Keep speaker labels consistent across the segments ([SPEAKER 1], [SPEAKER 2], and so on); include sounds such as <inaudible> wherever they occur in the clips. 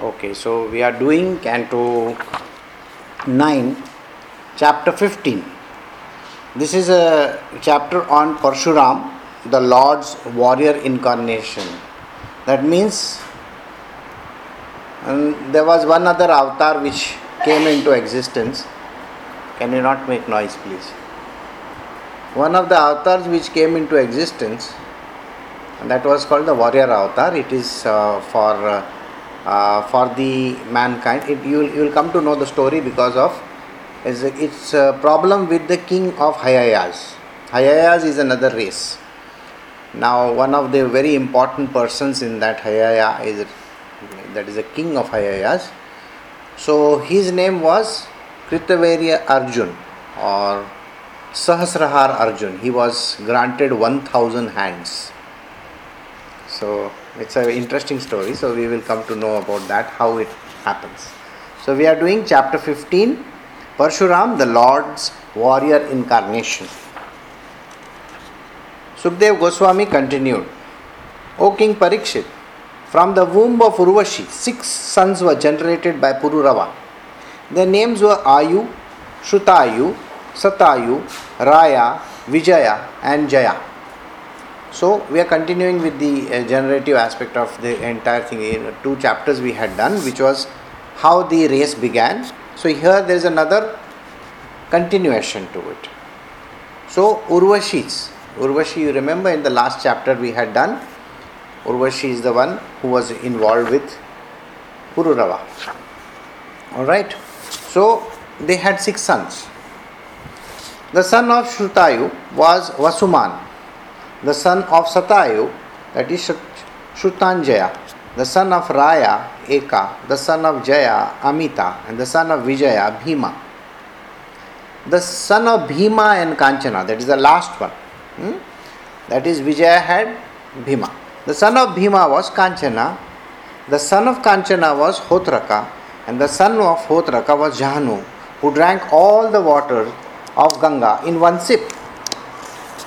[SPEAKER 1] Okay, so we are doing Canto 9, chapter 15. This is a chapter on Parshuram, the Lord's warrior incarnation. That means um, there was one other avatar which came into existence. Can you not make noise, please? One of the avatars which came into existence, and that was called the warrior avatar. It is uh, for uh, uh, for the mankind. It, you will come to know the story because of it's problem with the king of Hayayas. Hayayas is another race. Now, one of the very important persons in that Hayaya is that is the king of Hayayas. So his name was Kritavarya Arjun or Sahasrahar Arjun. He was granted 1000 hands. So it's an interesting story. So we will come to know about that, how it happens. So we are doing chapter 15 Parshuram, the Lord's warrior incarnation. Sukdev Goswami continued O King Parikshit, from the womb of Urvashi, six sons were generated by Pururava. Their names were Ayu, Shrutayu, Satayu, Raya, Vijaya, and Jaya. So, we are continuing with the uh, generative aspect of the entire thing. In two chapters we had done, which was how the race began. So, here there is another continuation to it. So, Urvashis. Urvashi, you remember in the last chapter we had done, Urvashi is the one who was involved with Pururava. Alright. So, they had six sons. The son of Shrutayu was Vasuman. The son of Satayu, that is Shrutanjaya. The son of Raya, Eka. The son of Jaya, Amita. And the son of Vijaya, Bhima. The son of Bhima and Kanchana, that is the last one. Hmm? That is Vijaya had Bhima. The son of Bhima was Kanchana. The son of Kanchana was Hotraka. And the son of Hotraka was Jahanu, who drank all the water of Ganga in one sip.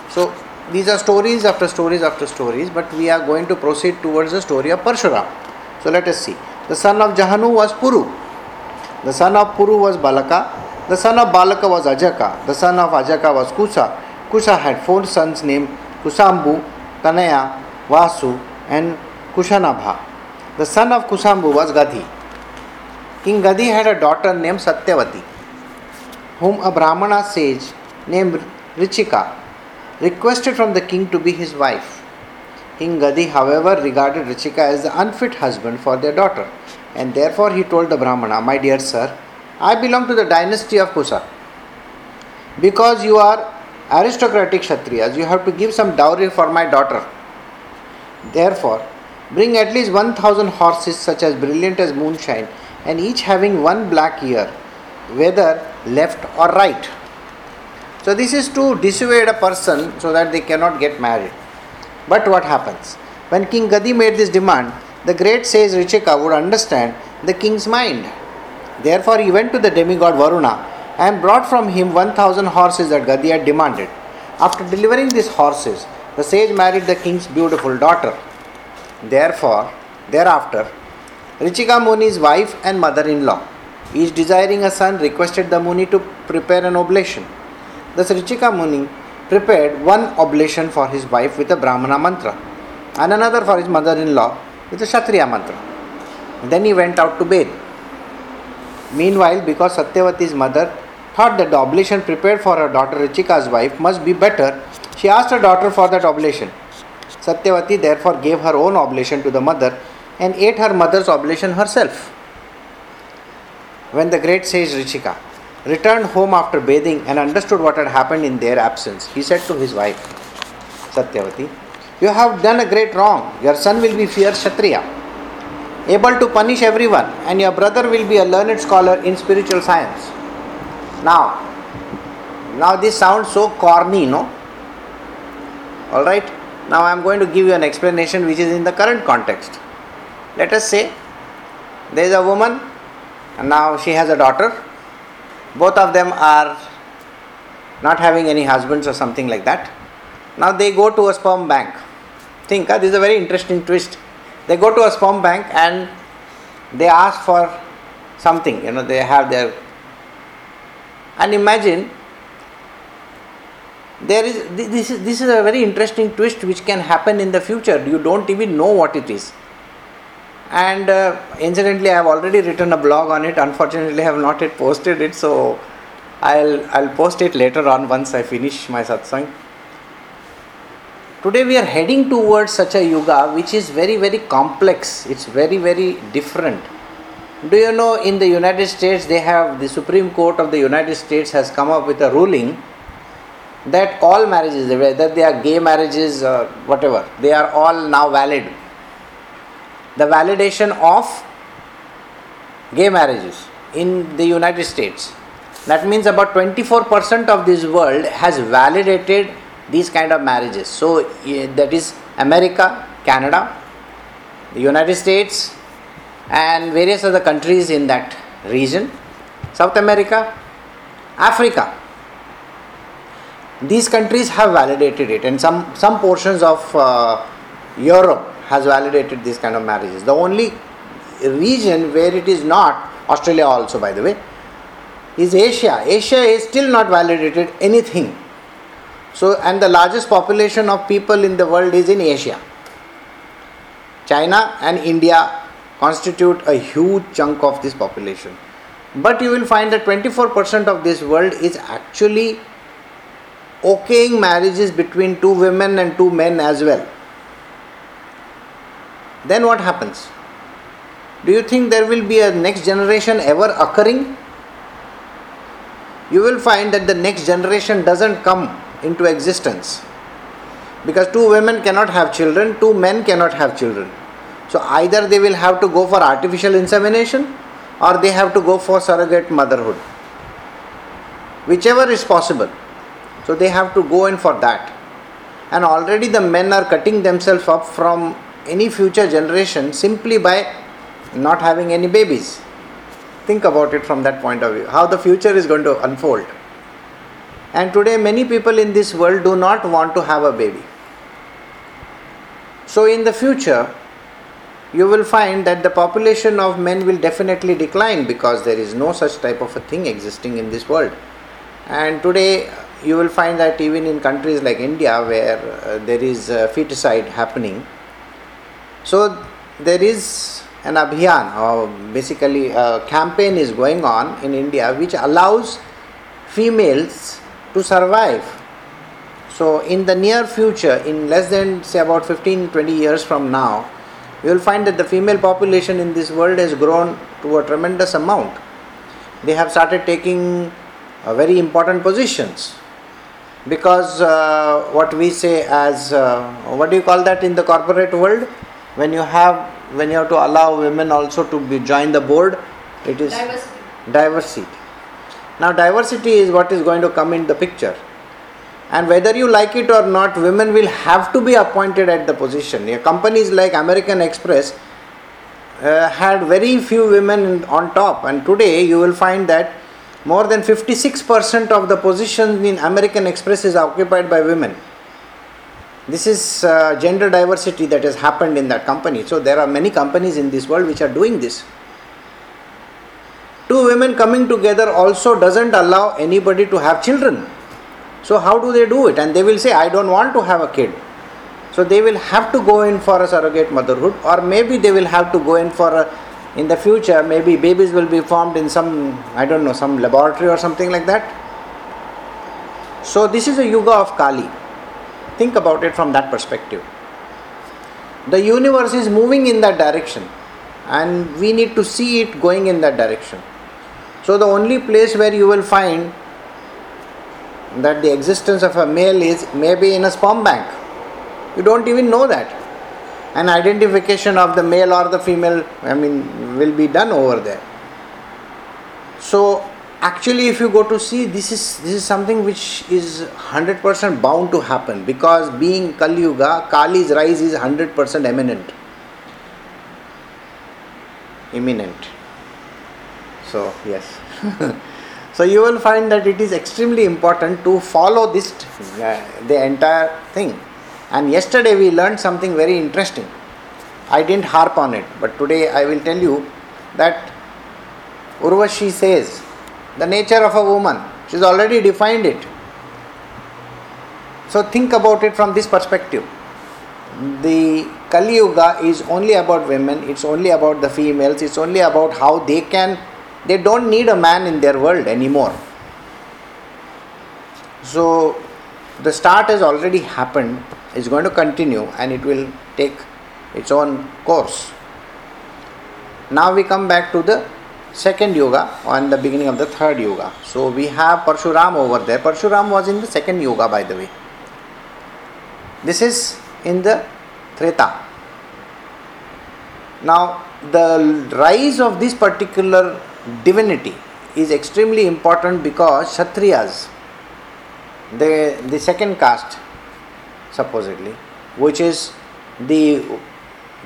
[SPEAKER 1] So these are stories after stories after stories, but we are going to proceed towards the story of Parshuram. So let us see. The son of Jahanu was Puru. The son of Puru was Balaka. The son of Balaka was Ajaka. The son of Ajaka was Kusa. Kusa had four sons named Kusambu, Tanaya, Vasu, and Kushanabha. The son of Kusambu was Gadhi. King Gadhi had a daughter named Satyavati, whom a Brahmana sage named Richika requested from the king to be his wife. King Gadi, however, regarded Richika as the unfit husband for their daughter, and therefore he told the Brahmana, My dear sir, I belong to the dynasty of Kusa. Because you are aristocratic Kshatriyas, you have to give some dowry for my daughter. Therefore, bring at least 1000 horses, such as brilliant as moonshine, and each having one black ear, whether left or right. So, this is to dissuade a person so that they cannot get married. But what happens? When King Gadi made this demand, the great sage Richika would understand the king's mind. Therefore, he went to the demigod Varuna and brought from him 1000 horses that Gadi had demanded. After delivering these horses, the sage married the king's beautiful daughter. Therefore, thereafter, Richika Muni's wife and mother in law, each desiring a son, requested the Muni to prepare an oblation. Thus, Richika Muni prepared one oblation for his wife with a Brahmana mantra and another for his mother in law with a Kshatriya mantra. Then he went out to bathe. Meanwhile, because Satyavati's mother thought that the oblation prepared for her daughter Richika's wife must be better, she asked her daughter for that oblation. Satyavati therefore gave her own oblation to the mother and ate her mother's oblation herself. When the great sage Richika returned home after bathing and understood what had happened in their absence, he said to his wife, Satyavati, You have done a great wrong. Your son will be fierce Kshatriya, able to punish everyone, and your brother will be a learned scholar in spiritual science. Now, now this sounds so corny, no? Alright? Now I am going to give you an explanation which is in the current context. Let us say there is a woman and now she has a daughter both of them are not having any husbands or something like that. Now they go to a sperm bank. Think, this is a very interesting twist They go to a sperm bank and they ask for something, you know, they have their. And imagine there is this is this is a very interesting twist which can happen in the future you don't even know what it is and uh, incidentally i have already written a blog on it. Unfortunately i have not yet posted it so i'll i'll post it later on once i finish my satsang. Today we are heading towards such a yuga which is very very complex. It's very very different. Do you know in the united states they have the supreme court of the united states has come up with a ruling that all marriages, whether they are gay marriages or whatever, they are all now valid. The validation of gay marriages in the United States. That means about 24% of this world has validated these kind of marriages. So that is America, Canada, the United States, and various other countries in that region, South America, Africa these countries have validated it and some some portions of uh, europe has validated these kind of marriages. The only region where it is not australia also by the way is asia. Asia is still not validated anything. So and the largest population of people in the world is in asia. China and india constitute a huge chunk of this population. But you will find that 24% of this world is actually okaying marriages between two women and two men as well, then what happens? Do you think there will be a next generation ever occurring? You will find that the next generation doesn't come into existence because two women cannot have children, two men cannot have children. So either they will have to go for artificial insemination or they have to go for surrogate motherhood. Whichever is possible. So they have to go in for that. And already the men are cutting themselves up from any future generation simply by not having any babies. Think about it from that point of view, how the future is going to unfold. And today, many people in this world do not want to have a baby. So, in the future, you will find that the population of men will definitely decline because there is no such type of a thing existing in this world. And today, you will find that even in countries like India, where uh, there is uh, feticide happening, so there is an abhiyan, or basically a campaign is going on in India which allows females to survive. So, in the near future, in less than say about 15 20 years from now, you will find that the female population in this world has grown to a tremendous amount. They have started taking uh, very important positions because uh, what we say as uh, what do you call that in the corporate world when you have when you have to allow women also to be join the board it is
[SPEAKER 2] diversity.
[SPEAKER 1] diversity now diversity is what is going to come in the picture and whether you like it or not women will have to be appointed at the position companies like american express uh, had very few women on top and today you will find that more than 56% of the positions in American Express is occupied by women. This is uh, gender diversity that has happened in that company. So there are many companies in this world which are doing this. Two women coming together also doesn't allow anybody to have children. So how do they do it? And they will say, I don't want to have a kid. So they will have to go in for a surrogate motherhood, or maybe they will have to go in for a in the future maybe babies will be formed in some i don't know some laboratory or something like that so this is a yuga of kali think about it from that perspective. The universe is moving in that direction and we need to see it going in that direction. So the only place where you will find that the existence of a male is maybe in a sperm bank. You don't even know that. An identification of the male or the female i mean will be done over there. So actually if you go to see this is this is something which is 100% bound to happen because being kali yuga kali's rise is 100% imminent. Imminent. So yes. <laughs> So you will find that it is extremely important to follow this uh, the entire thing. And yesterday we learned something very interesting. I didn't harp on it, but today I will tell you that Urvashi says the nature of a woman. She's already defined it. So think about it from this perspective. The Kali Yuga is only about women, it's only about the females, it's only about how they can, they don't need a man in their world anymore. So the start has already happened, it's going to continue and it will take its own course. Now we come back to the second yuga and the beginning of the third yuga. So we have Parshuram over there. Parshuram was in the second yuga, by the way. This is in the Treta. Now, the rise of this particular divinity is extremely important because Kshatriyas, the, the second caste, supposedly, which is the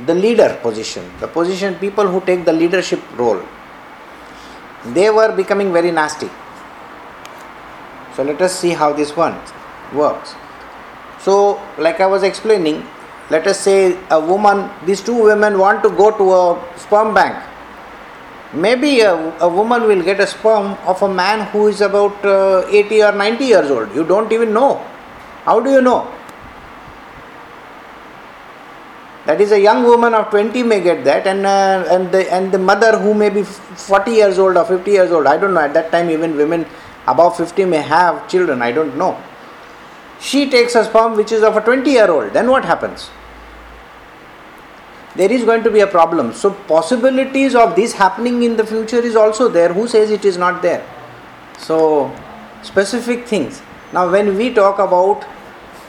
[SPEAKER 1] the leader position, the position people who take the leadership role, they were becoming very nasty. So let us see how this one works. So, like I was explaining, let us say a woman, these two women want to go to a sperm bank. Maybe a, a woman will get a sperm of a man who is about uh, 80 or 90 years old. You don't even know. How do you know? That is a young woman of 20 may get that, and uh, and the and the mother who may be 40 years old or 50 years old. I don't know. At that time, even women above 50 may have children. I don't know. She takes a sperm which is of a 20 year old. Then what happens? There is going to be a problem. So possibilities of this happening in the future is also there. Who says it is not there? So specific things. Now when we talk about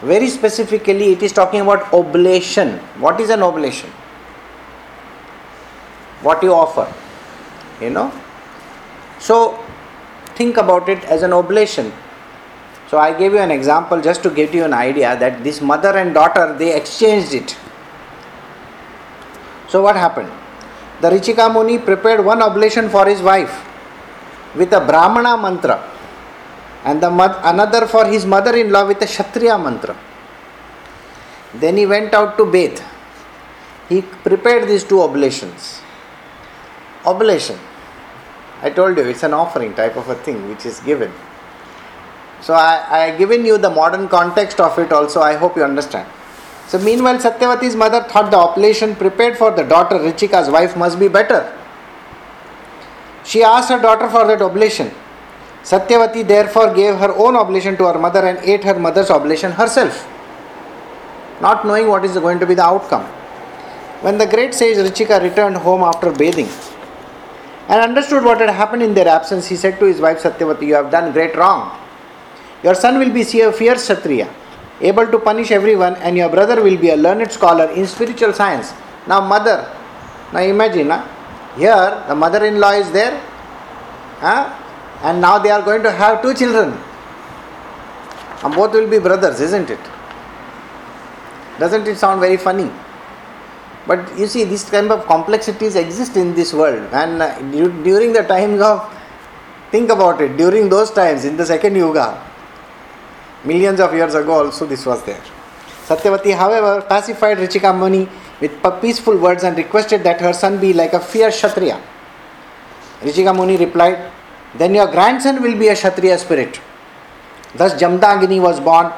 [SPEAKER 1] very specifically, it is talking about oblation. What is an oblation? What you offer, you know. So, think about it as an oblation. So, I gave you an example just to give you an idea that this mother and daughter they exchanged it. So, what happened? The Richika Muni prepared one oblation for his wife with a Brahmana mantra and the another for his mother-in-law with a Kshatriya mantra. Then he went out to bathe. He prepared these two oblations. Oblation. I told you it's an offering type of a thing which is given. So I, I have given you the modern context of it also. I hope you understand. So meanwhile, Satyavati's mother thought the oblation prepared for the daughter Richika's wife must be better. She asked her daughter for that oblation. Satyavati therefore gave her own oblation to her mother and ate her mother's oblation herself, not knowing what is going to be the outcome. When the great sage Richika returned home after bathing and understood what had happened in their absence, he said to his wife Satyavati, You have done great wrong. Your son will be a fierce Kshatriya, able to punish everyone, and your brother will be a learned scholar in spiritual science. Now, mother, now imagine, huh? here the mother in law is there. Huh? And now they are going to have two children. And both will be brothers, isn't it? Doesn't it sound very funny? But you see, these kind of complexities exist in this world, and uh, during the times of, think about it, during those times in the second yuga, millions of years ago, also this was there. Satyavati, however, pacified Richika Muni with peaceful words and requested that her son be like a fierce Kshatriya. Richika Muni replied, then your grandson will be a Kshatriya spirit. Thus, Jamdangini was born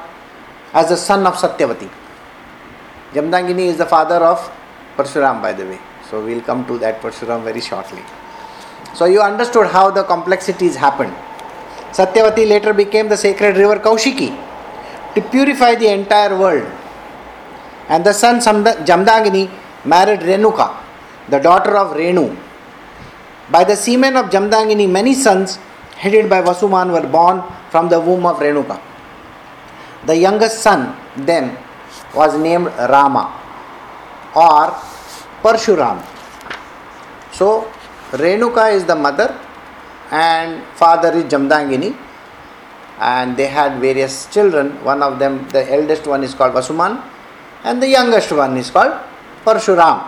[SPEAKER 1] as the son of Satyavati. Jamdangini is the father of Parshuram, by the way. So, we will come to that Parshuram very shortly. So, you understood how the complexities happened. Satyavati later became the sacred river Kaushiki to purify the entire world. And the son Jamdangini married Renuka, the daughter of Renu, by the semen of Jamdangini, many sons, headed by Vasuman, were born from the womb of Renuka. The youngest son then was named Rama or Parshuram. So, Renuka is the mother and father is Jamdangini and they had various children. One of them, the eldest one is called Vasuman and the youngest one is called Parshuram.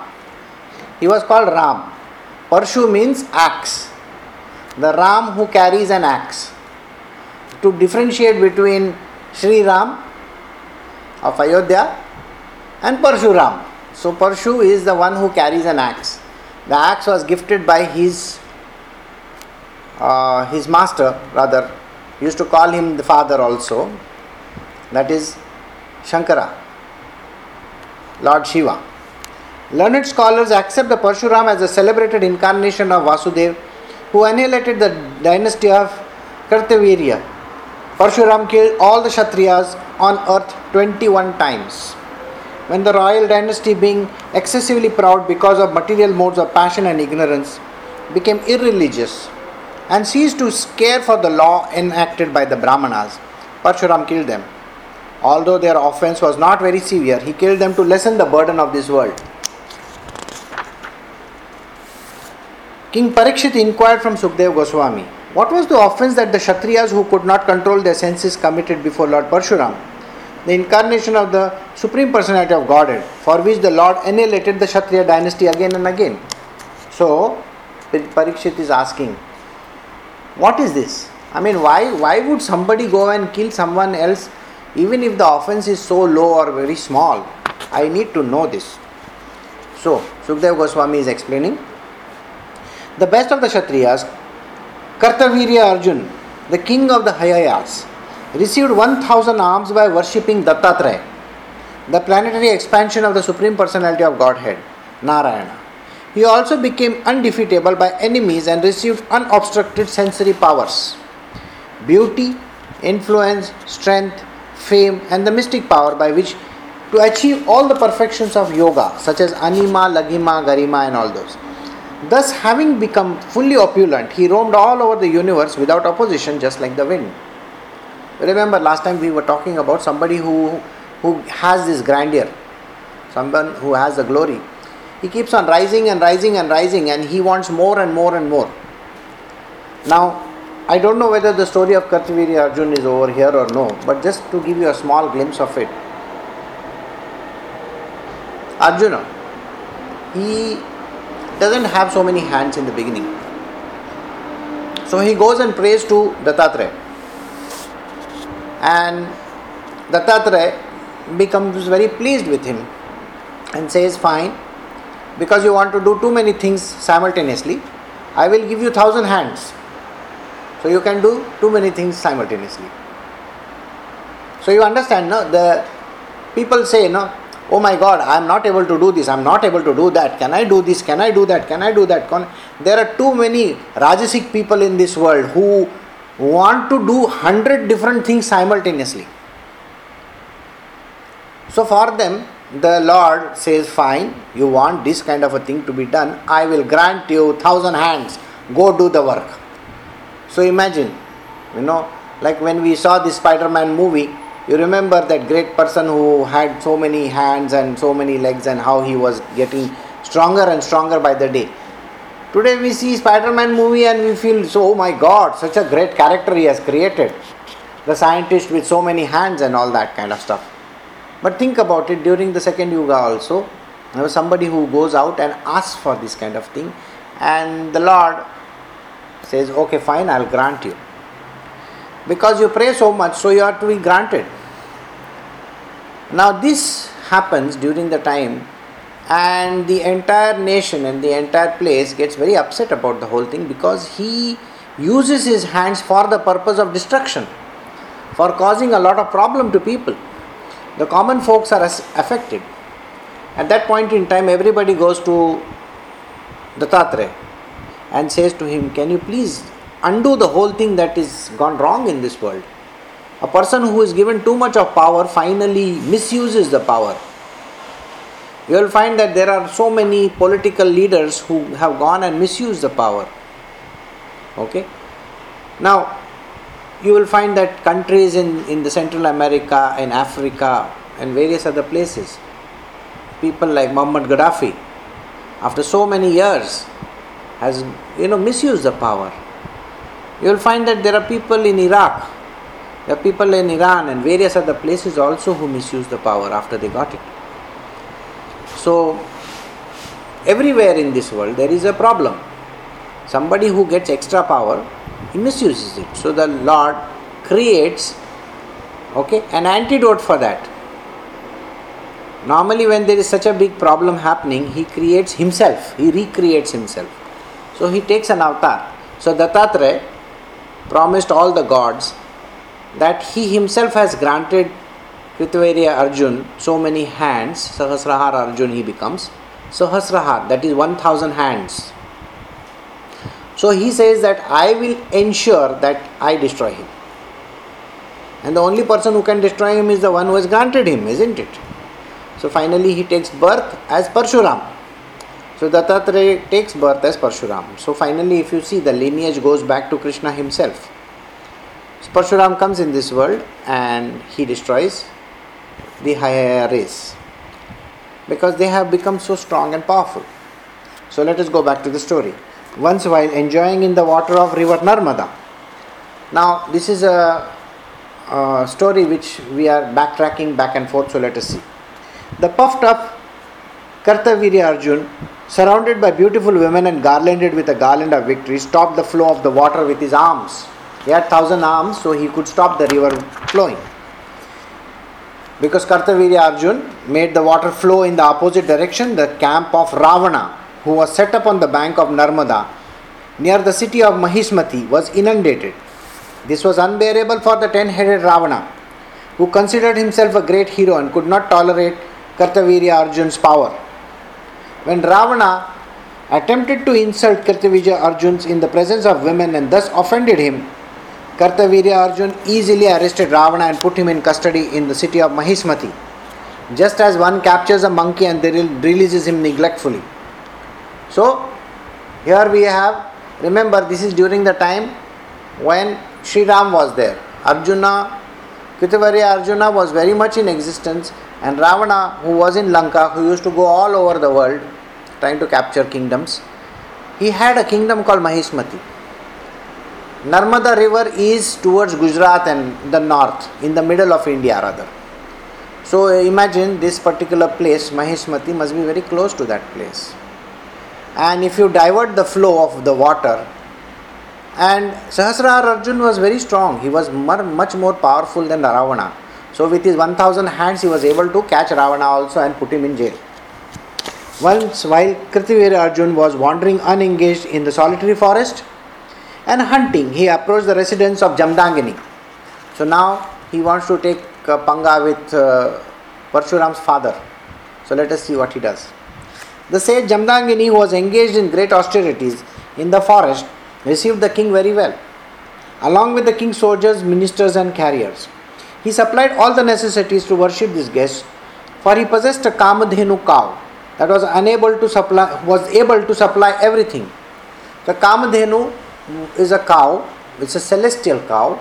[SPEAKER 1] He was called Ram. Parshu means axe. The Ram who carries an axe. To differentiate between Sri Ram of Ayodhya and Parshuram. So Parshu is the one who carries an axe. The axe was gifted by his uh, his master, rather, used to call him the father also. That is Shankara, Lord Shiva. Learned scholars accept the Parshuram as a celebrated incarnation of Vasudev who annihilated the dynasty of Kartavirya. Parshuram killed all the Kshatriyas on earth 21 times. When the royal dynasty, being excessively proud because of material modes of passion and ignorance, became irreligious and ceased to care for the law enacted by the Brahmanas, Parshuram killed them. Although their offense was not very severe, he killed them to lessen the burden of this world. King Parikshit inquired from Sukdev Goswami, What was the offense that the Kshatriyas who could not control their senses committed before Lord Parshuram? The incarnation of the Supreme Personality of Godhead, for which the Lord annihilated the Kshatriya dynasty again and again. So, Parikshit is asking, What is this? I mean, why, why would somebody go and kill someone else even if the offense is so low or very small? I need to know this. So, Sukdev Goswami is explaining the best of the Kshatriyas, Kartavirya Arjun, the king of the Hayayas, received 1000 arms by worshipping Dattatreya, the planetary expansion of the Supreme Personality of Godhead, Narayana. He also became undefeatable by enemies and received unobstructed sensory powers. Beauty, influence, strength, fame, and the mystic power by which to achieve all the perfections of yoga, such as anima, laghima, garima, and all those. Thus, having become fully opulent, he roamed all over the universe without opposition, just like the wind. Remember, last time we were talking about somebody who, who has this grandeur, someone who has the glory. He keeps on rising and rising and rising, and he wants more and more and more. Now, I don't know whether the story of Kartavirya Arjun is over here or no, but just to give you a small glimpse of it. Arjuna, he doesn't have so many hands in the beginning. So he goes and prays to Dattatreya. And Dattatreya becomes very pleased with him and says, Fine, because you want to do too many things simultaneously, I will give you thousand hands. So you can do too many things simultaneously. So you understand, no? The people say, no, oh my god i am not able to do this i am not able to do that. Can i do this? Can i do that? Can i do that? There are too many rajasic people in this world who want to do 100 different things simultaneously. So for them the lord says fine you want this kind of a thing to be done. I will grant you thousand hands. Go do the work. So imagine you know like when we saw the spider-man movie you remember that great person who had so many hands and so many legs and how he was getting stronger and stronger by the day. Today we see Spider-Man movie and we feel so oh my god, such a great character he has created. The scientist with so many hands and all that kind of stuff. But think about it during the second yuga also, there was somebody who goes out and asks for this kind of thing, and the Lord says, Okay, fine, I'll grant you. Because you pray so much, so you are to be granted. Now, this happens during the time, and the entire nation and the entire place gets very upset about the whole thing because he uses his hands for the purpose of destruction, for causing a lot of problem to people. The common folks are affected. At that point in time, everybody goes to Dattatreya and says to him, Can you please undo the whole thing that is gone wrong in this world? A person who is given too much of power finally misuses the power. You will find that there are so many political leaders who have gone and misused the power. Okay? Now, you will find that countries in, in the Central America, in Africa, and various other places, people like Muhammad Gaddafi, after so many years, has you know misused the power. You will find that there are people in Iraq are people in Iran and various other places also who misuse the power after they got it. So, everywhere in this world there is a problem. Somebody who gets extra power, he misuses it. So, the Lord creates okay, an antidote for that. Normally, when there is such a big problem happening, he creates himself, he recreates himself. So he takes an avatar. So Dattatreya promised all the gods that he himself has granted Kritavirya Arjun so many hands, Sahasrahar Arjun he becomes. Sahasrahar, that is 1000 hands. So he says that I will ensure that I destroy him. And the only person who can destroy him is the one who has granted him, isn't it? So finally he takes birth as Parshuram. So Dattatreya takes birth as Parshuram. So finally, if you see, the lineage goes back to Krishna himself. Parshuram comes in this world and he destroys the higher race because they have become so strong and powerful. So let us go back to the story. Once while enjoying in the water of river Narmada. Now this is a, a story which we are backtracking back and forth. So let us see. The puffed up Kartavirya Arjun, surrounded by beautiful women and garlanded with a garland of victory, stopped the flow of the water with his arms. He had thousand arms, so he could stop the river flowing. Because Kartavirya Arjun made the water flow in the opposite direction, the camp of Ravana, who was set up on the bank of Narmada near the city of Mahismati, was inundated. This was unbearable for the ten headed Ravana, who considered himself a great hero and could not tolerate Kartavirya Arjun's power. When Ravana attempted to insult Kartavirya Arjun in the presence of women and thus offended him, Kartavirya Arjun easily arrested Ravana and put him in custody in the city of Mahismati, just as one captures a monkey and releases him neglectfully. So, here we have, remember, this is during the time when Sri Ram was there. Arjuna, Kritavirya Arjuna was very much in existence and Ravana, who was in Lanka, who used to go all over the world trying to capture kingdoms, he had a kingdom called Mahismati. Narmada river is towards Gujarat and the north, in the middle of India rather. So imagine this particular place, Mahismati, must be very close to that place. And if you divert the flow of the water, and Sahasrahar Arjun was very strong, he was much more powerful than Ravana so, with his 1000 hands, he was able to catch Ravana also and put him in jail. Once, while Kritavirya Arjun was wandering unengaged in the solitary forest and hunting, he approached the residence of Jamdangini. So, now he wants to take uh, Panga with uh, Parshuram's father. So, let us see what he does. The sage Jamdangini, who was engaged in great austerities in the forest, received the king very well, along with the king's soldiers, ministers, and carriers. He supplied all the necessities to worship this guest, for he possessed a Kamadhenu cow that was unable to supply was able to supply everything. The Kamadhenu is a cow, it's a celestial cow.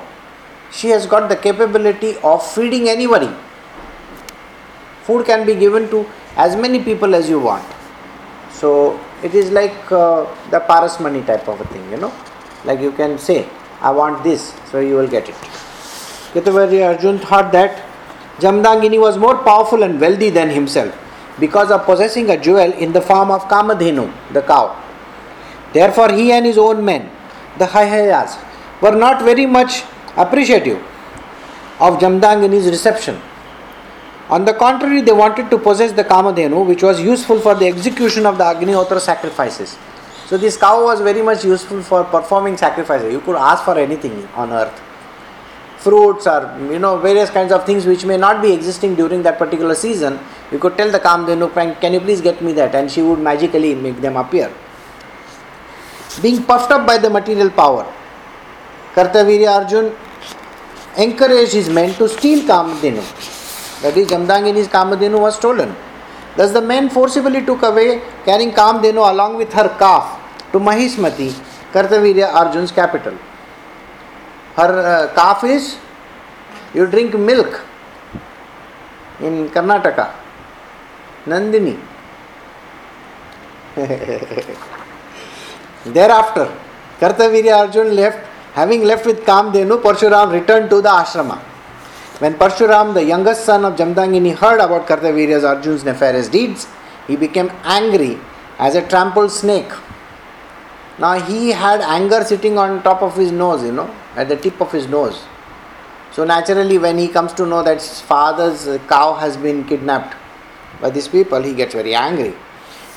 [SPEAKER 1] She has got the capability of feeding anybody. Food can be given to as many people as you want. So it is like uh, the parasmani type of a thing, you know. Like you can say, I want this, so you will get it. Kritavirya Arjun thought that Jamdangini was more powerful and wealthy than himself because of possessing a jewel in the form of Kamadhenu, the cow. Therefore, he and his own men, the Hayayas, were not very much appreciative of Jamdangini's reception. On the contrary, they wanted to possess the Kamadhenu, which was useful for the execution of the Agnihotra sacrifices. So, this cow was very much useful for performing sacrifices. You could ask for anything on earth fruits or you know various kinds of things which may not be existing during that particular season you could tell the kamdenu can you please get me that and she would magically make them appear being puffed up by the material power kartavirya arjun encouraged his men to steal kamdenu that is jamdangini's kamdenu was stolen thus the men forcibly took away carrying kamdenu along with her calf to mahismati kartavirya arjun's capital her uh, calf is you drink milk in Karnataka. Nandini. Thereafter, Kartavirya Arjun left, having left with Kamdenu, Parshuram returned to the ashrama. When Parshuram, the youngest son of Jamdangini, heard about Kartavirya Arjun's nefarious deeds, he became angry as a trampled snake. Now he had anger sitting on top of his nose, you know at the tip of his nose. So naturally, when he comes to know that his father's cow has been kidnapped, by these people, he gets very angry.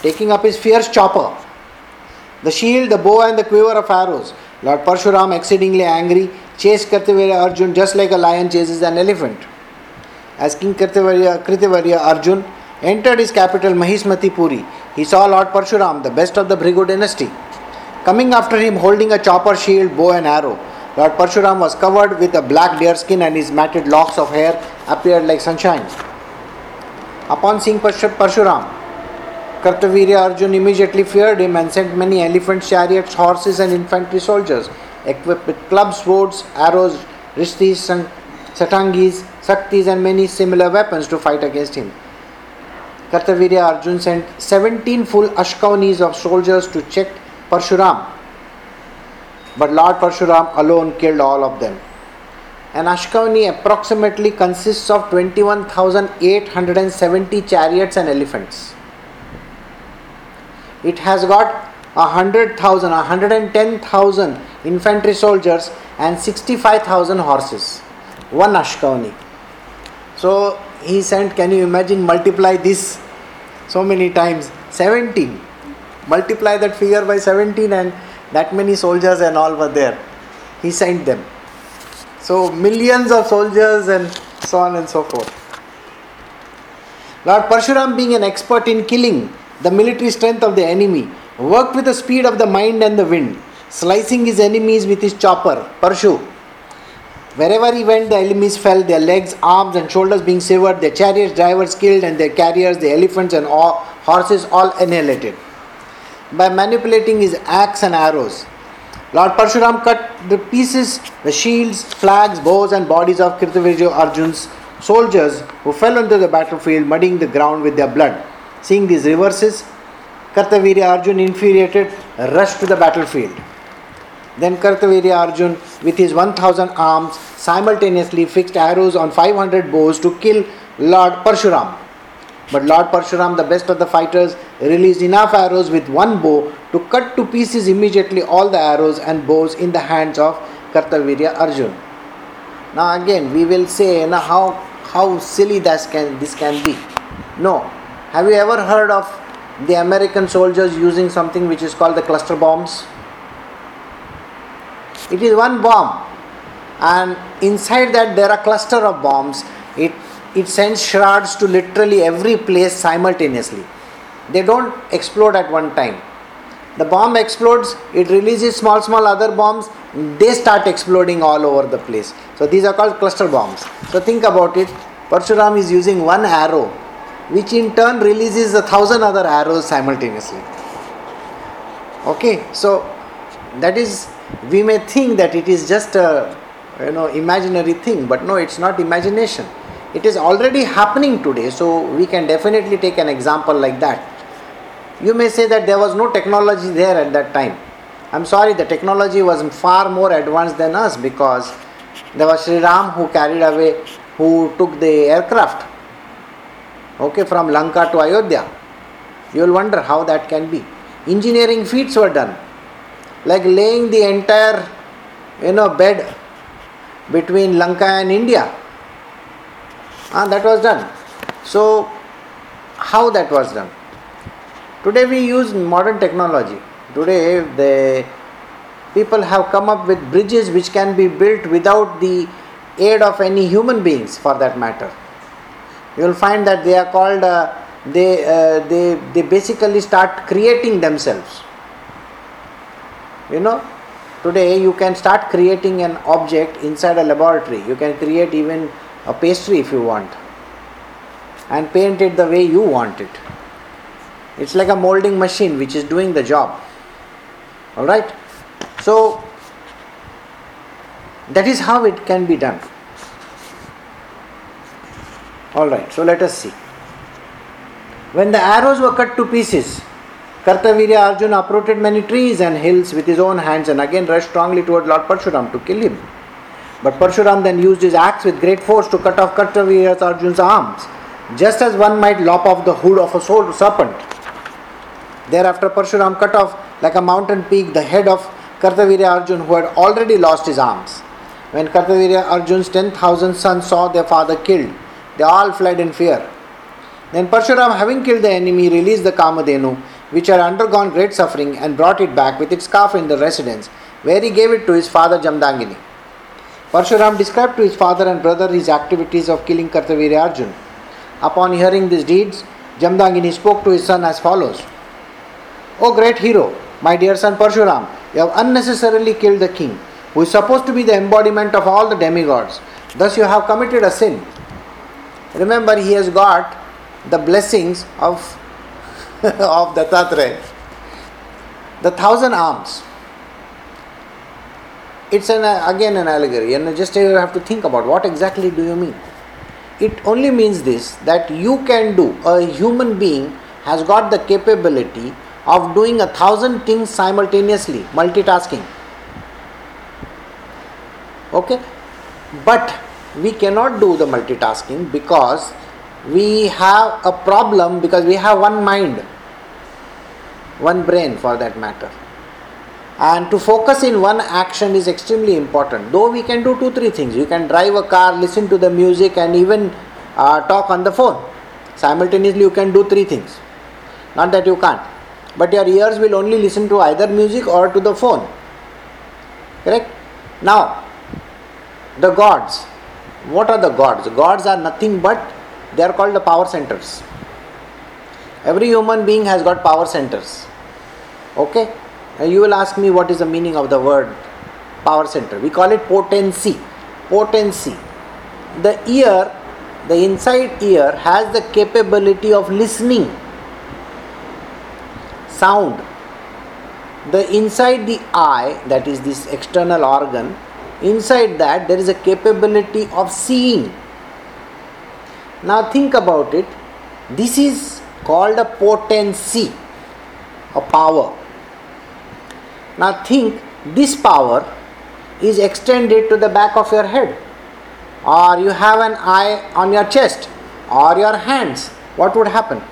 [SPEAKER 1] Taking up his fierce chopper, the shield, the bow, and the quiver of arrows, Lord Parshuram, exceedingly angry, chased Kartavirya Arjun just like a lion chases an elephant. As King Kartavirya, Kritavarya Arjun entered his capital Mahismati Puri, he saw Lord Parshuram, the best of the Bhrigu dynasty, coming after him holding a chopper, shield, bow, and arrow. Lord Parshuram was covered with a black deer skin and his matted locks of hair appeared like sunshine. Upon seeing Parshuram, Kartavirya Arjun immediately feared him and sent many elephants, chariots, horses, and infantry soldiers equipped with clubs, swords, arrows, rishtis, satangis, saktis, and many similar weapons to fight against him. Kartavirya Arjun sent 17 full ashkaunis of soldiers to check Parshuram, but Lord Parshuram alone killed all of them. An Ashkauni approximately consists of 21,870 chariots and elephants. It has got 100,000, 110,000 infantry soldiers and 65,000 horses. One Ashkauni. So he sent, can you imagine, multiply this so many times? 17. Multiply that figure by 17 and that many soldiers and all were there. He sent them. So millions of soldiers and so on and so forth. Lord Parshuram, being an expert in killing the military strength of the enemy, worked with the speed of the mind and the wind, slicing his enemies with his chopper, Parshu. Wherever he went, the enemies fell, their legs, arms, and shoulders being severed, their chariots, drivers killed, and their carriers, the elephants, and all, horses all annihilated. By manipulating his axe and arrows, Lord Parshuram cut the pieces the shields, flags, bows, and bodies of Kirtavirya Arjun's soldiers who fell onto the battlefield, muddying the ground with their blood. Seeing these reverses, Kartavirya Arjun, infuriated, rushed to the battlefield. Then Kartavirya Arjun, with his 1000 arms, simultaneously fixed arrows on 500 bows to kill Lord Parshuram. But Lord Parshuram, the best of the fighters, released enough arrows with one bow to cut to pieces immediately all the arrows and bows in the hands of Kartavirya Arjun. Now again, we will say now how, how silly this can, this can be. No. Have you ever heard of the American soldiers using something which is called the cluster bombs? It is one bomb and inside that there are cluster of bombs. It it sends shards to literally every place simultaneously. They don't explode at one time. The bomb explodes, it releases small, small other bombs, they start exploding all over the place. So these are called cluster bombs. So think about it. Parshuram is using one arrow, which in turn releases a thousand other arrows simultaneously. Okay, so that is we may think that it is just a you know imaginary thing, but no, it's not imagination it is already happening today, so we can definitely take an example like that. You may say that there was no technology there at that time. I'm sorry, the technology was far more advanced than us because there was Sri Ram who carried away, who took the aircraft, okay, from Lanka to Ayodhya. You will wonder how that can be. Engineering feats were done, like laying the entire, you know, bed between Lanka and India and that was done. So, how that was done? Today we use modern technology. Today the people have come up with bridges which can be built without the aid of any human beings for that matter. You will find that they are called uh, they uh, they they basically start creating themselves. You know, today you can start creating an object inside a laboratory. You can create even a pastry if you want and paint it the way you want it. It's like a molding machine which is doing the job. Alright? So, that is how it can be done. Alright, so let us see. When the arrows were cut to pieces, Kartavirya Arjuna uprooted many trees and hills with his own hands and again rushed strongly toward Lord Parshuram to kill him. But Parshuram then used his axe with great force to cut off Kartavirya Arjuna's arms, just as one might lop off the hood of a serpent. Thereafter, Parshuram cut off like a mountain peak the head of Kartavirya Arjun, who had already lost his arms. When Kartavirya Arjun's 10,000 sons saw their father killed, they all fled in fear. Then Parshuram, having killed the enemy, released the Kamadhenu, which had undergone great suffering, and brought it back with its calf in the residence, where he gave it to his father Jamdangini. Parshuram described to his father and brother his activities of killing Kartavirya Arjun. Upon hearing these deeds, Jamdangini spoke to his son as follows O great hero, my dear son Parshuram, you have unnecessarily killed the king, who is supposed to be the embodiment of all the demigods. Thus, you have committed a sin. Remember, he has got the blessings of, <laughs> of Dattatreya. The thousand arms. It's an, again an allegory, and just you have to think about what exactly do you mean. It only means this that you can do, a human being has got the capability of doing a thousand things simultaneously, multitasking. Okay? But we cannot do the multitasking because we have a problem because we have one mind, one brain for that matter. And to focus in one action is extremely important. Though we can do two, three things. You can drive a car, listen to the music, and even uh, talk on the phone. Simultaneously, you can do three things. Not that you can't. But your ears will only listen to either music or to the phone. Correct? Now, the gods. What are the gods? Gods are nothing but they are called the power centers. Every human being has got power centers. Okay? Now you will ask me what is the meaning of the word power center. We call it potency. Potency. The ear, the inside ear, has the capability of listening sound. The inside the eye, that is this external organ, inside that there is a capability of seeing. Now think about it. This is called a potency, a power. Now think this power is extended to the back of your head, or you have an eye on your chest, or your hands. What would happen?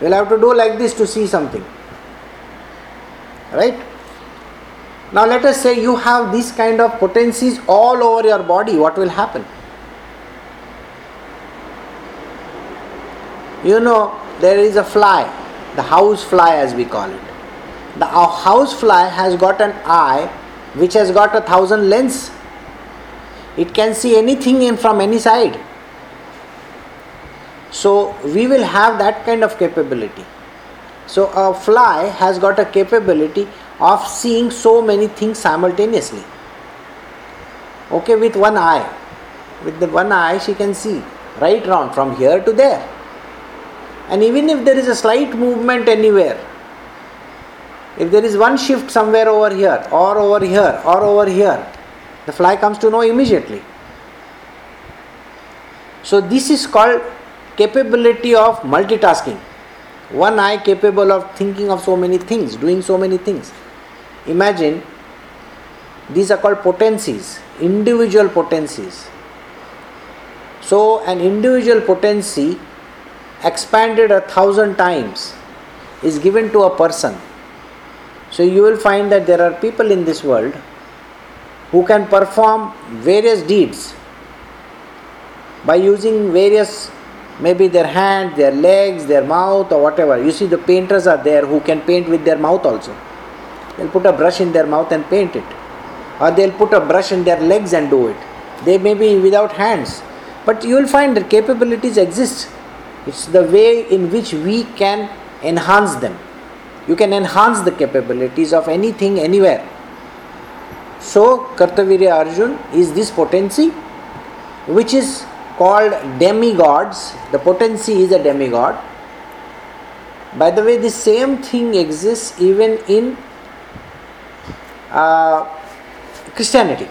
[SPEAKER 1] You'll have to do like this to see something. Right? Now let us say you have these kind of potencies all over your body, what will happen? You know, there is a fly, the house fly as we call it. The house fly has got an eye which has got a thousand lens. It can see anything in from any side. So we will have that kind of capability. So a fly has got a capability of seeing so many things simultaneously. Okay, with one eye. With the one eye, she can see right round from here to there. And even if there is a slight movement anywhere, if there is one shift somewhere over here, or over here, or over here, the fly comes to know immediately. So, this is called capability of multitasking. One eye capable of thinking of so many things, doing so many things. Imagine these are called potencies, individual potencies. So, an individual potency expanded a thousand times is given to a person. So you will find that there are people in this world who can perform various deeds by using various maybe their hand, their legs, their mouth or whatever. You see the painters are there who can paint with their mouth also. They'll put a brush in their mouth and paint it. Or they'll put a brush in their legs and do it. They may be without hands. But you will find that capabilities exist. It's the way in which we can enhance them. You can enhance the capabilities of anything anywhere. So, Kartavirya Arjun is this potency which is called demigods. The potency is a demigod. By the way, the same thing exists even in uh, Christianity.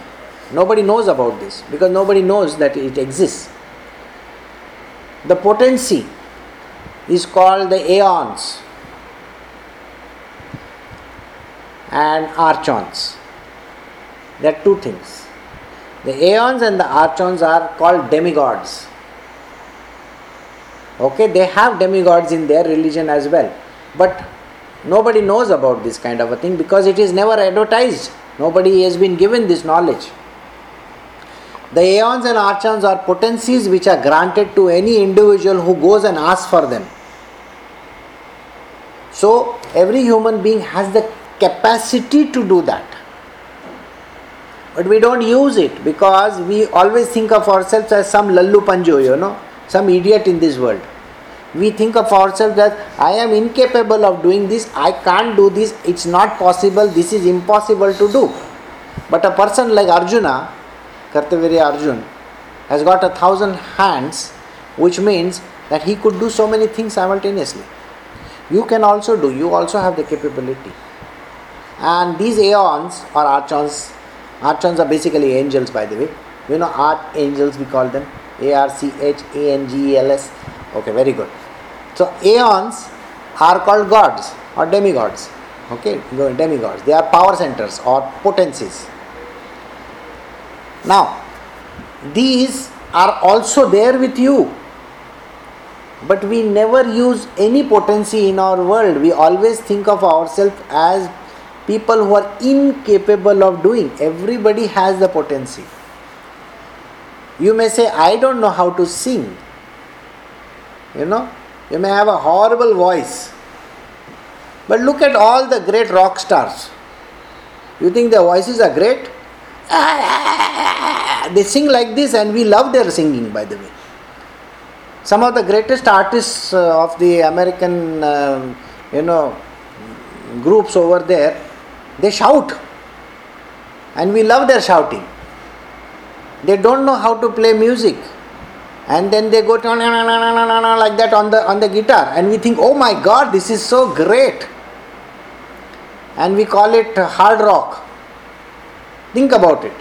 [SPEAKER 1] Nobody knows about this because nobody knows that it exists. The potency is called the aeons and archons. There are two things. The aeons and the archons are called demigods. Okay, they have demigods in their religion as well. But nobody knows about this kind of a thing because it is never advertised. Nobody has been given this knowledge. The aeons and archons are potencies which are granted to any individual who goes and asks for them. So every human being has the capacity to do that. But we don't use it because we always think of ourselves as some lallu panjo, you know, some idiot in this world. We think of ourselves as I am incapable of doing this, I can't do this, it's not possible, this is impossible to do. But a person like Arjuna, Kartavirya Arjun, has got a thousand hands, which means that he could do so many things simultaneously. You can also do, you also have the capability. And these aeons or archons, archons are basically angels by the way. You know, archangels we call them A R C H A N G E L S. Okay, very good. So, aeons are called gods or demigods. Okay, demigods. They are power centers or potencies. Now, these are also there with you. But we never use any potency in our world. We always think of ourselves as people who are incapable of doing. Everybody has the potency. You may say, I don't know how to sing. You know, you may have a horrible voice. But look at all the great rock stars. You think their voices are great? <laughs> They sing like this, and we love their singing, by the way. Some of the greatest artists uh, of the American, uh, you know, groups over there, they shout, and we love their shouting. They don't know how to play music, and then they go like that on the on the guitar, and we think, oh my God, this is so great, and we call it hard rock. Think about it.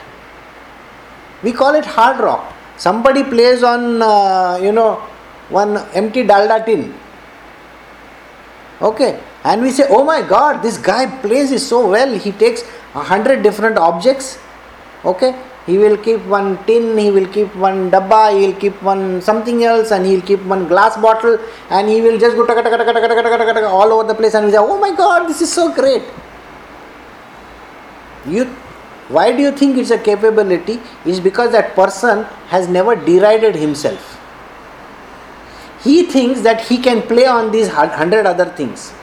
[SPEAKER 1] We call it hard rock. Somebody plays on, uh, you know, one empty dalda tin. Okay, and we say, oh my God, this guy plays it so well. He takes a hundred different objects. Okay, he will keep one tin, he will keep one dabba, he will keep one something else, and he will keep one glass bottle, and he will just go taka, taka, taka, taka, taka, taka, all over the place, and say, oh my God, this is so great. You why do you think it's a capability? Is because that person has never derided himself. He thinks that he can play on these hundred other things.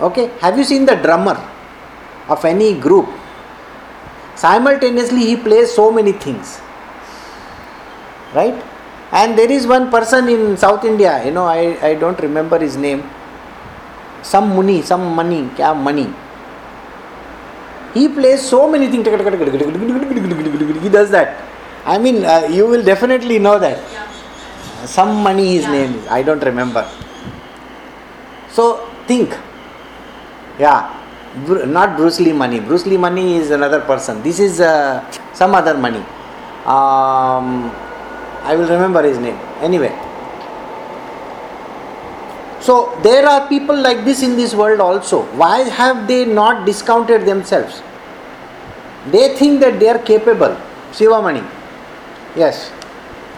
[SPEAKER 1] Okay, have you seen the drummer of any group? Simultaneously, he plays so many things. Right? And there is one person in South India, you know, I, I don't remember his name. Some Muni, some money, kya money he plays so many things. He does that. I mean, uh, you will definitely know that. Some money his yeah. name is. I don't remember. So think. Yeah. Not Bruce Lee money. Bruce Lee money is another person. This is uh, some other money. Um, I will remember his name. Anyway. So there are people like this in this world also. Why have they not discounted themselves? They think that they are capable. Shiva Shivamani. Yes.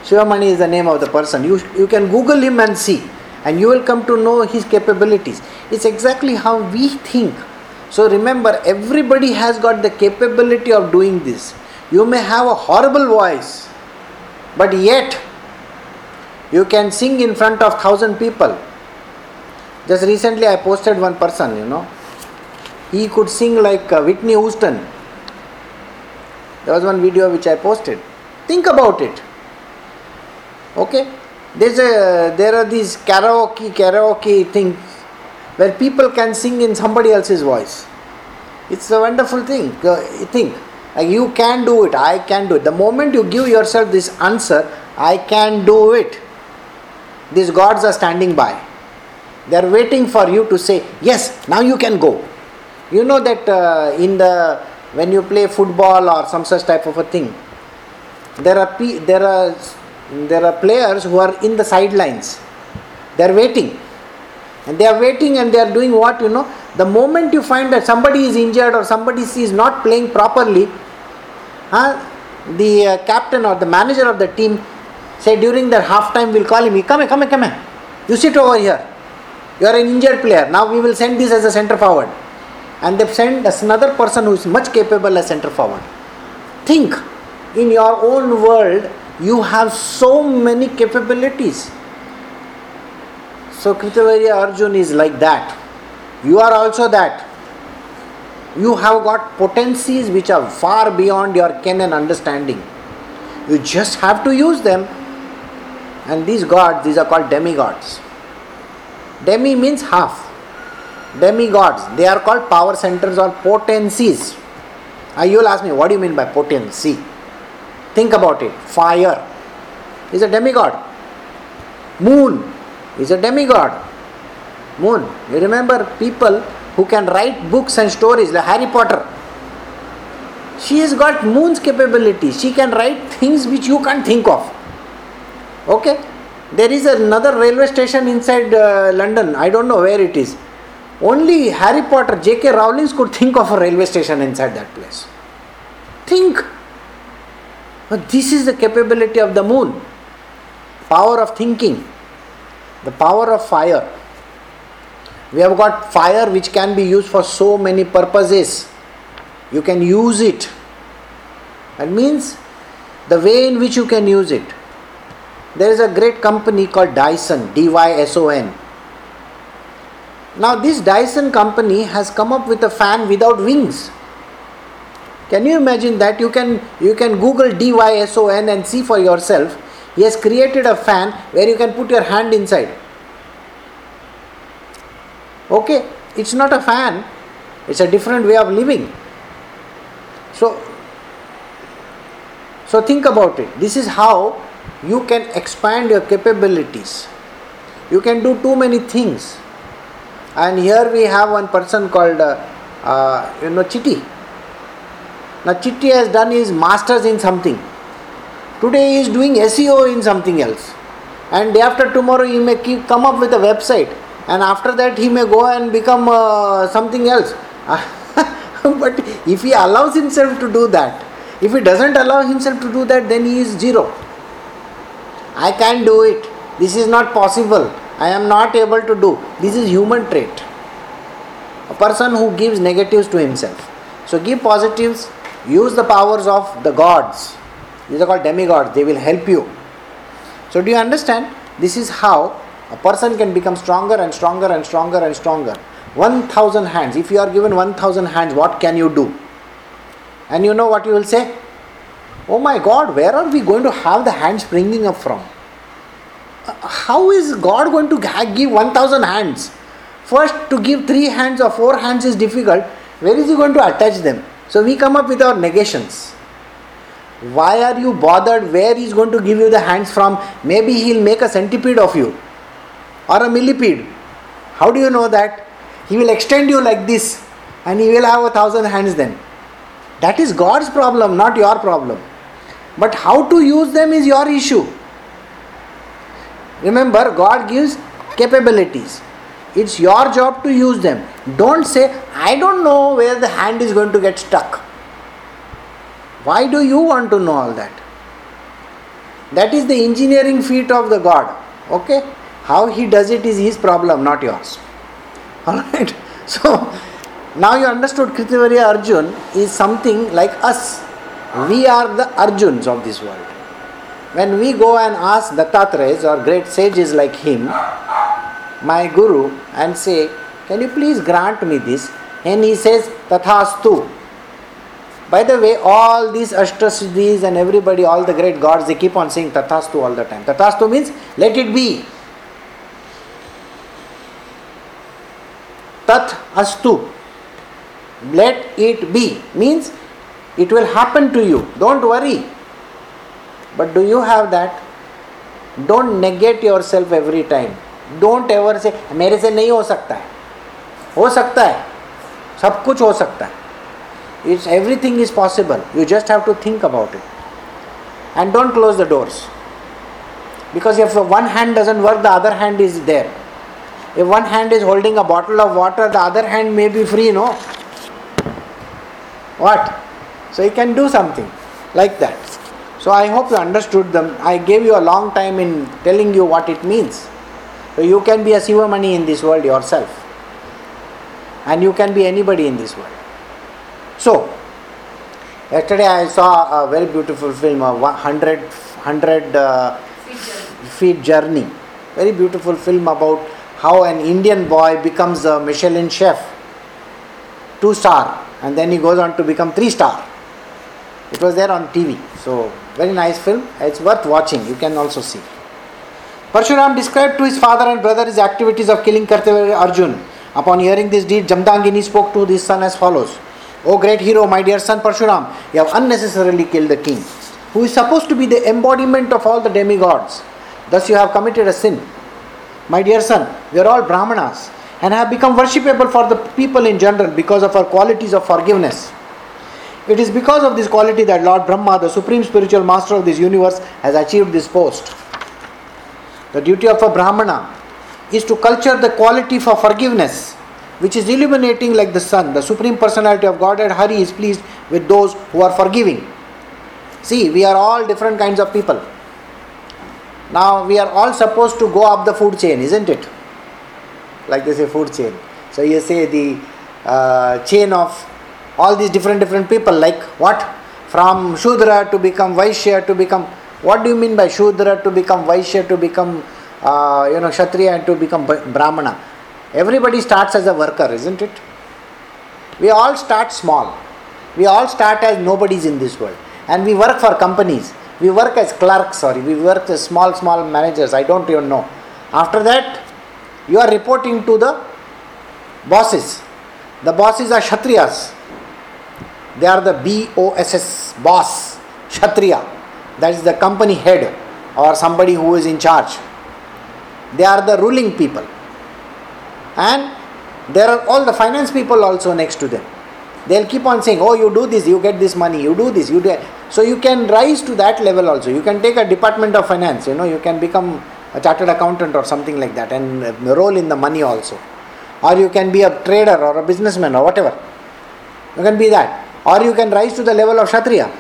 [SPEAKER 1] Shiva Shivamani is the name of the person. You, you can Google him and see, and you will come to know his capabilities. It's exactly how we think. So remember, everybody has got the capability of doing this. You may have a horrible voice, but yet you can sing in front of thousand people just recently, I posted one person, you know, he could sing like uh, Whitney Houston. There was one video which I posted. Think about it. Okay, there's a there are these karaoke karaoke things where people can sing in somebody else's voice. It's a wonderful thing. Think you can do it. I can do it. The moment you give yourself this answer, I can do it. These gods are standing by they are waiting for you to say, Yes, now you can go. You know that uh, in the when you play football or some such type of a thing, there are there are there are players who are in the sidelines. They are waiting, and they are waiting and they are doing what you know. The moment you find that somebody is injured or somebody is not playing properly, huh, the uh, captain or the manager of the team say during the half time we'll call him. Come here, come here, come here. You sit over here you are an injured player. Now we will send this as a center forward. And they send another person who is much capable as center forward. Think in your own world, you have so many capabilities. So Kritavirya Arjun is like that. You are also that. You have got potencies which are far beyond your ken and understanding. You just have to use them. And these gods, these are called demigods. Demi means half. Demigods, they are called power centers or potencies. Uh, you will ask me, what do you mean by potency? Think about it. Fire is a demigod. Moon is a demigod. Moon. You remember people who can write books and stories like Harry Potter. She has got moon's capability. She can write things which you can't think of. Okay? There is another railway station inside uh, London. I don't know where it is. Only Harry Potter, J.K. Rowling could think of a railway station inside that place. Think. But this is the capability of the moon. Power of thinking. The power of fire. We have got fire which can be used for so many purposes. You can use it. That means the way in which you can use it. There is a great company called Dyson, D Y S O N. Now, this Dyson company has come up with a fan without wings. Can you imagine that? You can you can Google D Y S O N and see for yourself. He has created a fan where you can put your hand inside. Okay, it's not a fan, it's a different way of living. So, so think about it. This is how you can expand your capabilities. You can do too many things. And here we have one person called, uh, uh, you know, Chitti. Now, Chitti has done his masters in something. Today he is doing SEO in something else. And day after tomorrow he may keep, come up with a website. And after that he may go and become uh, something else. <laughs> but if he allows himself to do that, if he doesn't allow himself to do that, then he is zero. I can't do it. This is not possible. I am not able to do. This is human trait. A person who gives negatives to himself. So give positives, use the powers of the gods. These are called demigods, they will help you. So do you understand? This is how a person can become stronger and stronger and stronger and stronger. 1000 hands. If you are given 1000 hands, what can you do? And you know what you will say? Oh my God, where are we going to have the hands springing up from? How is God going to give 1000 hands? First, to give three hands or four hands is difficult. Where is He going to attach them? So we come up with our negations. Why are you bothered where He is going to give you the hands from? Maybe He'll make a centipede of you or a millipede. How do you know that? He will extend you like this and He will have a thousand hands then. That is God's problem, not your problem. But how to use them is your issue. Remember, God gives capabilities. It's your job to use them. Don't say, I don't know where the hand is going to get stuck. Why do you want to know all that? That is the engineering feat of the God. Okay? How he does it is his problem, not yours. <laughs> Alright? So, now you understood Kritavirya Arjun is something like us. We are the Arjuns of this world. When we go and ask Dattatreya or great sages like him, my guru, and say, Can you please grant me this? And he says, Tathastu. By the way, all these Ashtasiddhis and everybody, all the great gods, they keep on saying Tathastu all the time. Tathastu means let it be. Tat astu. Let it be means it will happen to you. Don't worry. But do you have that? Don't negate yourself every time. Don't ever say मेरे से नहीं हो सकता है हो सकता है सब कुछ हो सकता है it's everything is possible you just have to think about it and don't close the doors because if one hand doesn't work the other hand is there if one hand is holding a bottle of water the other hand may be free no what so you can do something like that so I hope you understood them. I gave you a long time in telling you what it means. So you can be a Sivamani in this world yourself. And you can be anybody in this world. So, yesterday I saw a very beautiful film, a 100, 100 uh, feet journey. Very beautiful film about how an Indian boy becomes a Michelin chef, two star, and then he goes on to become three star. It was there on TV. So, very nice film. It's worth watching. You can also see. Parshuram described to his father and brother his activities of killing Kartavirya Arjun. Upon hearing this deed, Jamadagni spoke to his son as follows O great hero, my dear son Parshuram, you have unnecessarily killed the king, who is supposed to be the embodiment of all the demigods. Thus, you have committed a sin. My dear son, we are all Brahmanas and have become worshipable for the people in general because of our qualities of forgiveness. It is because of this quality that Lord Brahma, the supreme spiritual master of this universe, has achieved this post. The duty of a Brahmana is to culture the quality for forgiveness, which is illuminating like the sun. The supreme personality of Godhead Hari is pleased with those who are forgiving. See, we are all different kinds of people. Now we are all supposed to go up the food chain, isn't it? Like they say, food chain. So you say the uh, chain of all these different different people, like what? From Shudra to become Vaishya to become. What do you mean by Shudra to become Vaishya to become, uh, you know, Kshatriya and to become Brahmana? Everybody starts as a worker, isn't it? We all start small. We all start as nobodies in this world. And we work for companies we work as clerks, sorry, we work as small, small managers, I don't even know. After that, you are reporting to the bosses. The bosses are Kshatriyas. They are the B O S S, boss, Kshatriya. That is the company head or somebody who is in charge. They are the ruling people. And there are all the finance people also next to them. They'll keep on saying, Oh, you do this, you get this money, you do this, you do. So you can rise to that level also. You can take a department of finance, you know, you can become a chartered accountant or something like that and roll in the money also. Or you can be a trader or a businessman or whatever. You can be that. Or you can rise to the level of Kshatriya.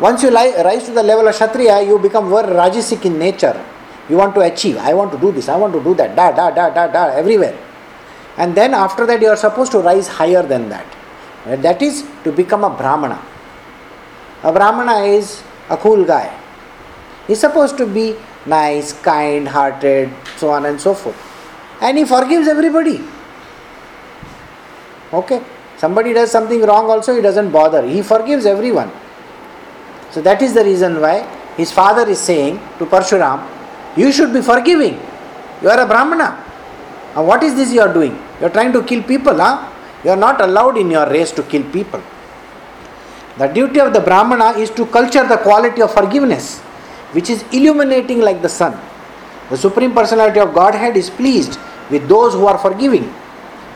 [SPEAKER 1] Once you rise to the level of Kshatriya, you become very Rajasic in nature. You want to achieve. I want to do this. I want to do that. Da, da, da, da, da, everywhere. And then after that, you are supposed to rise higher than that. That is to become a Brahmana. A Brahmana is a cool guy. He's supposed to be nice, kind hearted, so on and so forth. And he forgives everybody. Okay? Somebody does something wrong, also, he doesn't bother. He forgives everyone. So, that is the reason why his father is saying to Parshuram, You should be forgiving. You are a Brahmana. And what is this you are doing? You are trying to kill people, huh? You are not allowed in your race to kill people. The duty of the Brahmana is to culture the quality of forgiveness, which is illuminating like the sun. The Supreme Personality of Godhead is pleased with those who are forgiving.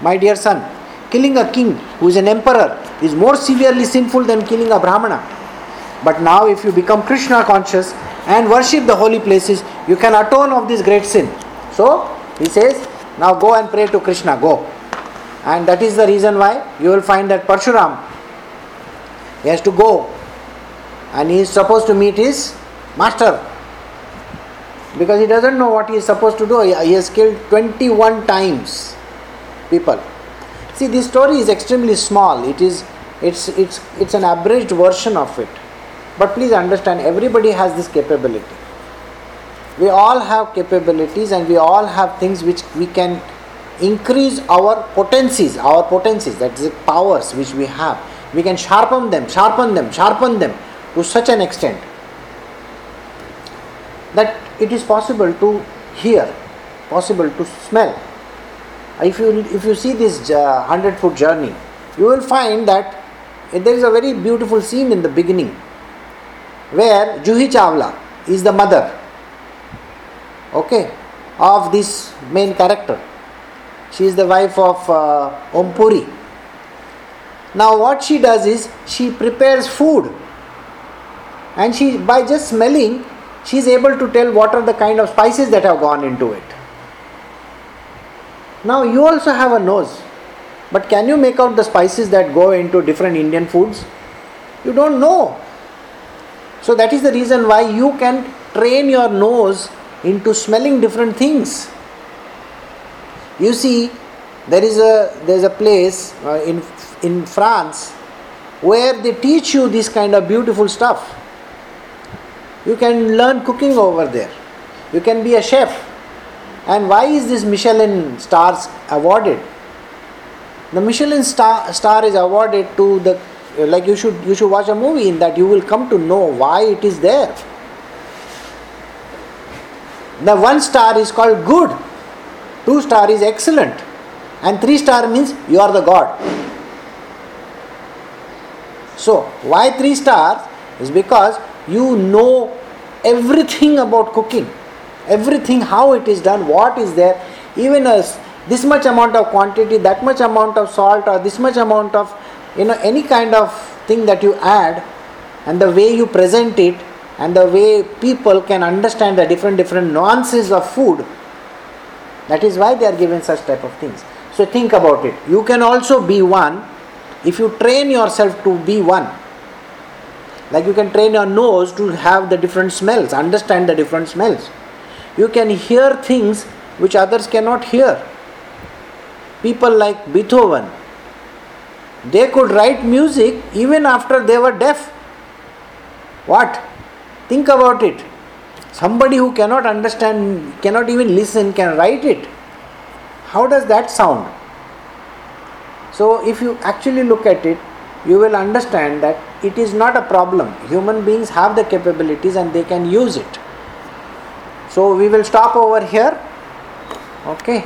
[SPEAKER 1] My dear son, killing a king who is an emperor is more severely sinful than killing a Brahmana. But now, if you become Krishna conscious and worship the holy places, you can atone of this great sin. So, he says, now go and pray to Krishna, go. And that is the reason why you will find that Parshuram he has to go and he is supposed to meet his master because he doesn't know what he is supposed to do. He has killed 21 times people. See, this story is extremely small. It is, it's, it's, it's an abridged version of it. But please understand, everybody has this capability. We all have capabilities and we all have things which we can increase our potencies, our potencies, that is powers which we have we can sharpen them, sharpen them, sharpen them to such an extent that it is possible to hear, possible to smell. If you, if you see this uh, 100 foot journey, you will find that there is a very beautiful scene in the beginning where Juhi Chawla is the mother okay, of this main character. She is the wife of uh, Om Puri now, what she does is she prepares food, and she by just smelling, she is able to tell what are the kind of spices that have gone into it. Now, you also have a nose, but can you make out the spices that go into different Indian foods? You don't know. So, that is the reason why you can train your nose into smelling different things. You see, there is a there is a place uh, in in France where they teach you this kind of beautiful stuff. You can learn cooking over there. You can be a chef. And why is this Michelin stars awarded? The Michelin star, star is awarded to the like you should you should watch a movie in that you will come to know why it is there. The one star is called good, two star is excellent, and three star means you are the god. So why three stars is because you know everything about cooking, everything how it is done, what is there, even as this much amount of quantity, that much amount of salt, or this much amount of you know any kind of thing that you add, and the way you present it, and the way people can understand the different different nuances of food. That is why they are given such type of things. So think about it. You can also be one if you train yourself to be one. Like you can train your nose to have the different smells, understand the different smells. You can hear things which others cannot hear. People like Beethoven, they could write music even after they were deaf. What? Think about it. Somebody who cannot understand, cannot even listen, can write it. How does that sound? So, if you actually look at it, you will understand that it is not a problem. Human beings have the capabilities and they can use it. So, we will stop over here. Okay.